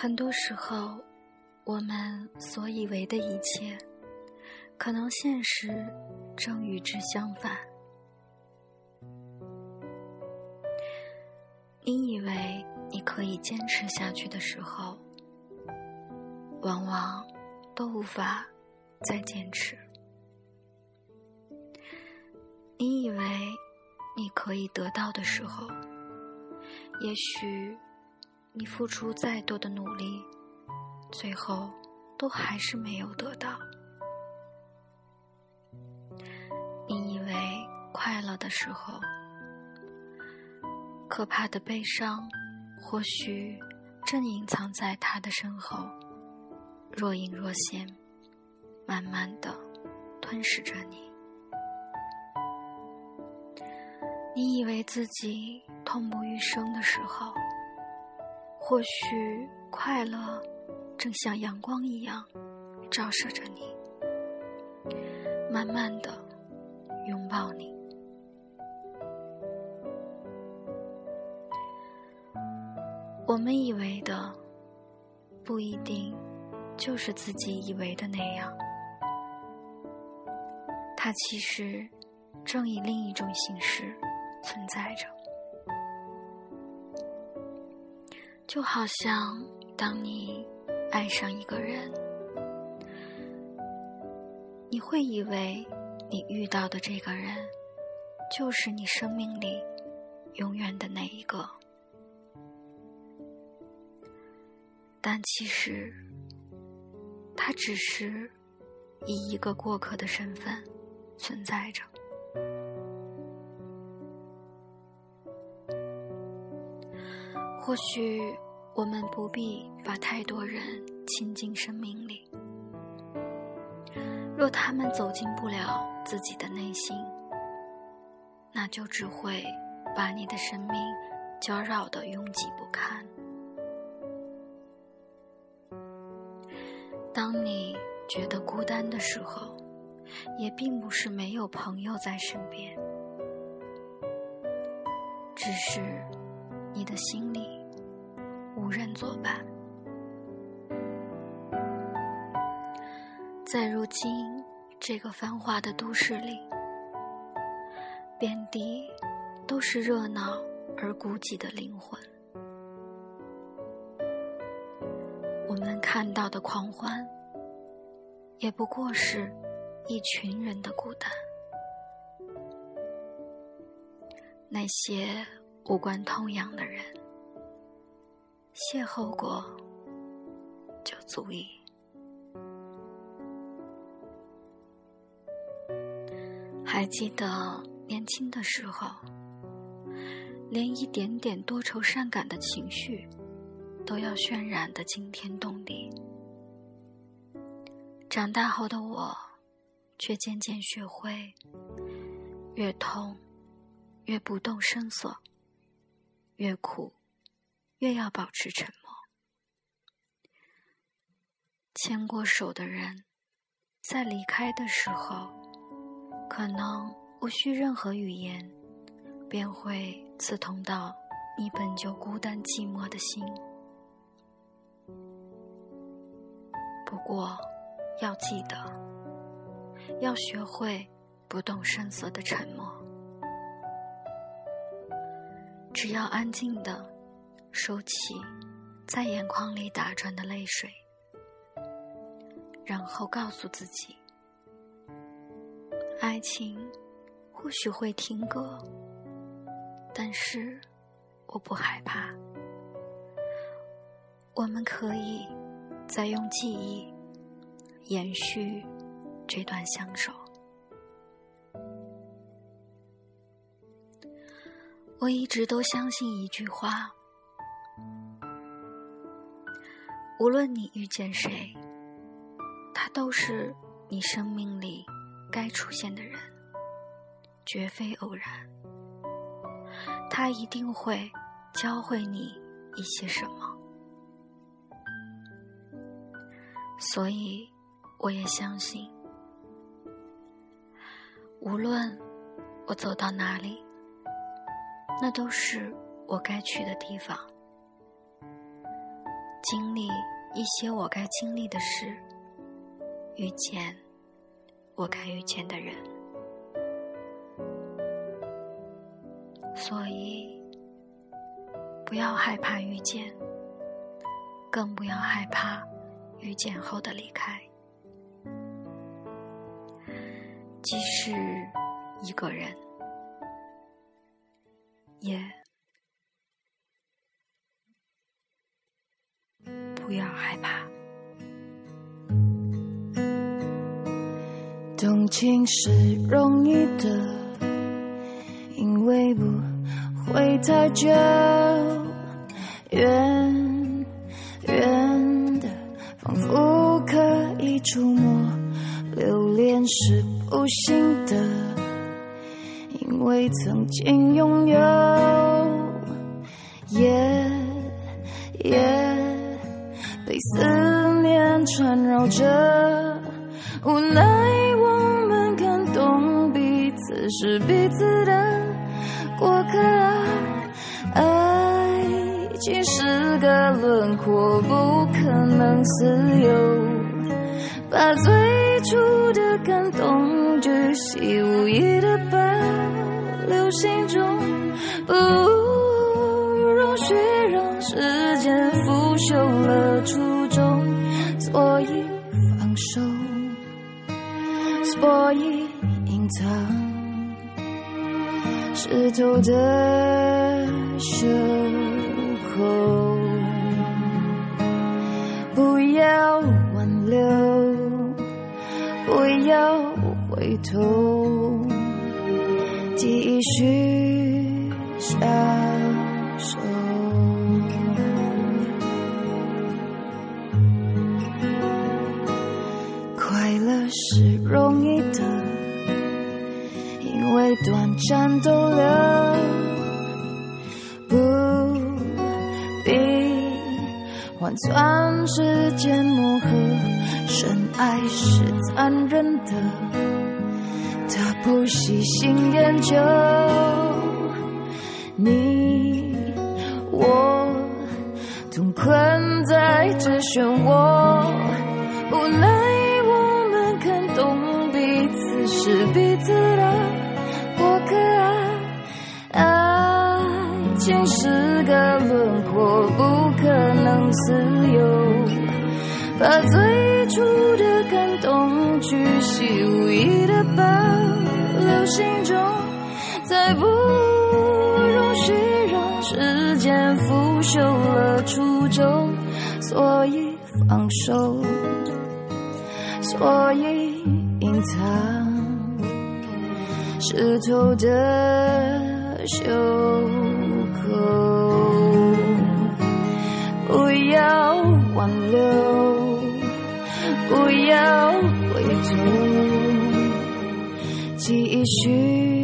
很多时候，我们所以为的一切，可能现实正与之相反。你以为你可以坚持下去的时候，往往都无法再坚持。你以为你可以得到的时候，也许你付出再多的努力，最后都还是没有得到。你以为快乐的时候，可怕的悲伤或许正隐藏在他的身后，若隐若现，慢慢的吞噬着你。你以为自己痛不欲生的时候，或许快乐正像阳光一样照射着你，慢慢的拥抱你。我们以为的，不一定就是自己以为的那样，它其实正以另一种形式。存在着，就好像当你爱上一个人，你会以为你遇到的这个人就是你生命里永远的那一个，但其实他只是以一个过客的身份存在着。或许我们不必把太多人亲进生命里，若他们走进不了自己的内心，那就只会把你的生命搅扰得拥挤不堪。当你觉得孤单的时候，也并不是没有朋友在身边，只是你的心里。无人作伴，在如今这个繁华的都市里，遍地都是热闹而孤寂的灵魂。我们看到的狂欢，也不过是一群人的孤单。那些无关痛痒的人。邂逅过，就足以。还记得年轻的时候，连一点点多愁善感的情绪，都要渲染的惊天动地。长大后的我，却渐渐学会，越痛，越不动声色，越苦。越要保持沉默。牵过手的人，在离开的时候，可能无需任何语言，便会刺痛到你本就孤单寂寞的心。不过，要记得，要学会不动声色的沉默，只要安静的。收起在眼眶里打转的泪水，然后告诉自己：爱情或许会停格，但是我不害怕。我们可以再用记忆延续这段相守。我一直都相信一句话。无论你遇见谁，他都是你生命里该出现的人，绝非偶然。他一定会教会你一些什么，所以我也相信，无论我走到哪里，那都是我该去的地方。经历一些我该经历的事，遇见我该遇见的人。所以，不要害怕遇见，更不要害怕遇见后的离开。即使一个人，也不要害怕。动情是容易的，因为不会太久，远远的，仿佛可以触摸。留恋是不幸的，因为曾经拥有，也也思念缠绕着，无奈我们感动彼此是彼此的过客啊，爱情是个轮廓，不可能自由。把最初的感动巨细无遗的保留心中，不有了初衷，所以放手，所以隐藏湿透的袖口，不要挽留。不要回头，继续下手。短暂逗留，不必换算时间磨合。深爱是残忍的，他不细心研究。你我同困在这漩涡，无奈我们看懂彼此是彼此的爱情是个轮廓，不可能自由。把最初的感动巨细无遗的保留心中，再不容许让时间腐朽了初衷，所以放手，所以隐藏湿透的袖，不要挽留。不要回头，继续。